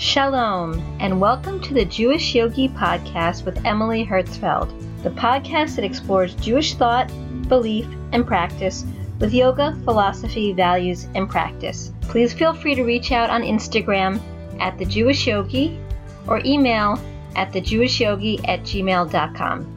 Shalom, and welcome to the Jewish Yogi Podcast with Emily Herzfeld, the podcast that explores Jewish thought, belief, and practice with yoga, philosophy, values, and practice. Please feel free to reach out on Instagram at the Jewish Yogi or email at thejewishyogi at gmail.com.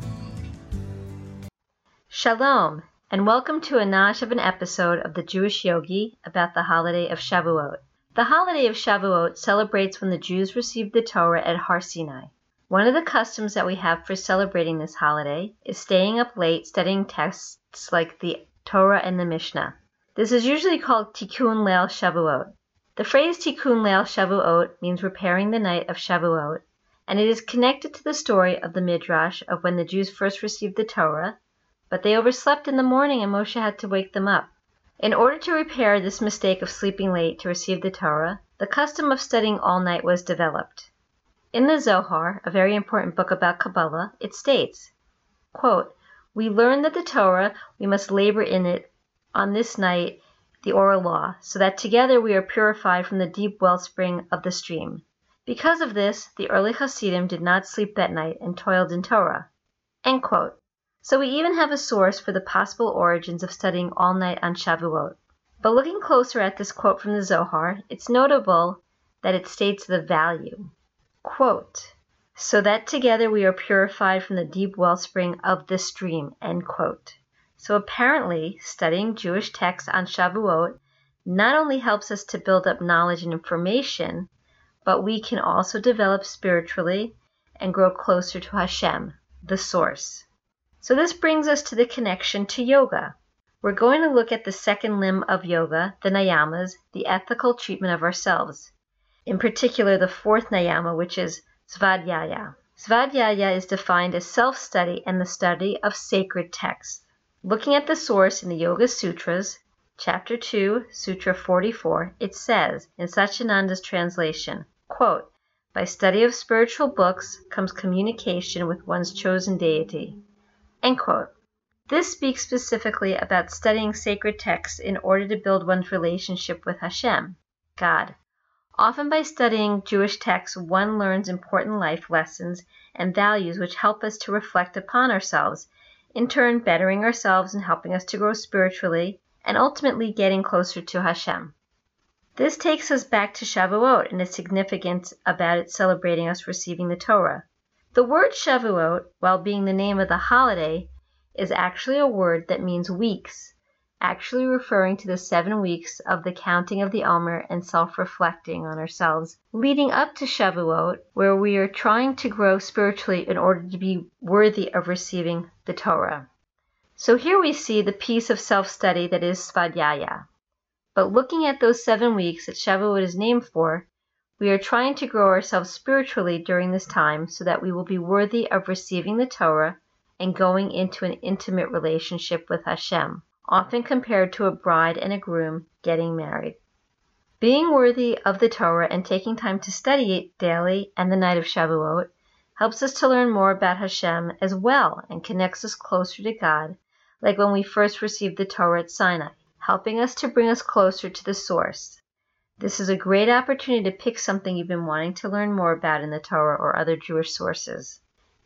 Shalom, and welcome to a nosh of an episode of the Jewish Yogi about the holiday of Shavuot. The holiday of Shavuot celebrates when the Jews received the Torah at Har Sinai. One of the customs that we have for celebrating this holiday is staying up late studying texts like the Torah and the Mishnah. This is usually called Tikkun Leil Shavuot. The phrase Tikkun Leil Shavuot means repairing the night of Shavuot, and it is connected to the story of the Midrash of when the Jews first received the Torah, but they overslept in the morning and Moshe had to wake them up. In order to repair this mistake of sleeping late to receive the Torah, the custom of studying all night was developed. In the Zohar, a very important book about Kabbalah, it states, quote, We learn that the Torah, we must labor in it on this night, the oral law, so that together we are purified from the deep wellspring of the stream. Because of this, the early Hasidim did not sleep that night and toiled in Torah. End quote. So we even have a source for the possible origins of studying all night on Shavuot. But looking closer at this quote from the Zohar, it's notable that it states the value. Quote, so that together we are purified from the deep wellspring of the stream. End quote. So apparently, studying Jewish texts on Shavuot not only helps us to build up knowledge and information, but we can also develop spiritually and grow closer to Hashem, the source. So this brings us to the connection to yoga. We're going to look at the second limb of yoga, the niyamas, the ethical treatment of ourselves. In particular, the fourth niyama, which is svadhyaya. Svadhyaya is defined as self-study and the study of sacred texts. Looking at the source in the Yoga Sutras, chapter 2, sutra 44, it says in Satchidananda's translation, quote, by study of spiritual books comes communication with one's chosen deity. This speaks specifically about studying sacred texts in order to build one's relationship with Hashem, God. Often by studying Jewish texts, one learns important life lessons and values which help us to reflect upon ourselves, in turn bettering ourselves and helping us to grow spiritually, and ultimately getting closer to Hashem. This takes us back to Shavuot and its significance about it celebrating us receiving the Torah. The word Shavuot, while being the name of the holiday, is actually a word that means weeks, actually referring to the seven weeks of the counting of the Omer and self-reflecting on ourselves, leading up to Shavuot, where we are trying to grow spiritually in order to be worthy of receiving the Torah. So here we see the piece of self-study that is Svadhyaya. But looking at those seven weeks that Shavuot is named for, we are trying to grow ourselves spiritually during this time so that we will be worthy of receiving the Torah and going into an intimate relationship with Hashem, often compared to a bride and a groom getting married. Being worthy of the Torah and taking time to study it daily and the night of Shavuot helps us to learn more about Hashem as well and connects us closer to God, like when we first received the Torah at Sinai, helping us to bring us closer to the source. This is a great opportunity to pick something you've been wanting to learn more about in the Torah or other Jewish sources.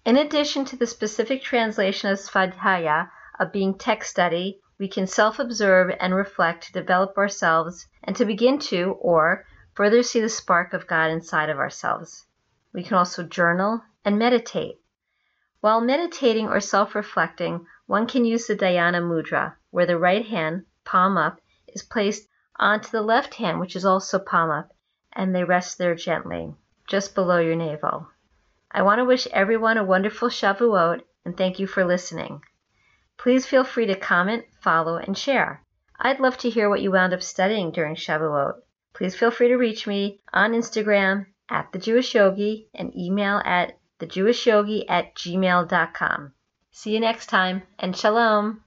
In addition to the specific translation of Svadhyaya, of being text study, we can self-observe and reflect to develop ourselves and to begin to, or further see the spark of God inside of ourselves. We can also journal and meditate. While meditating or self-reflecting, one can use the Dhyana Mudra, where the right hand, palm up, is placed onto the left hand, which is also palm up, and they rest there gently, just below your navel. I want to wish everyone a wonderful Shavuot and thank you for listening. Please feel free to comment, follow, and share. I'd love to hear what you wound up studying during Shavuot. Please feel free to reach me on Instagram at the Jewish Yogi and email at thejewishyogi at gmail.com. See you next time and shalom.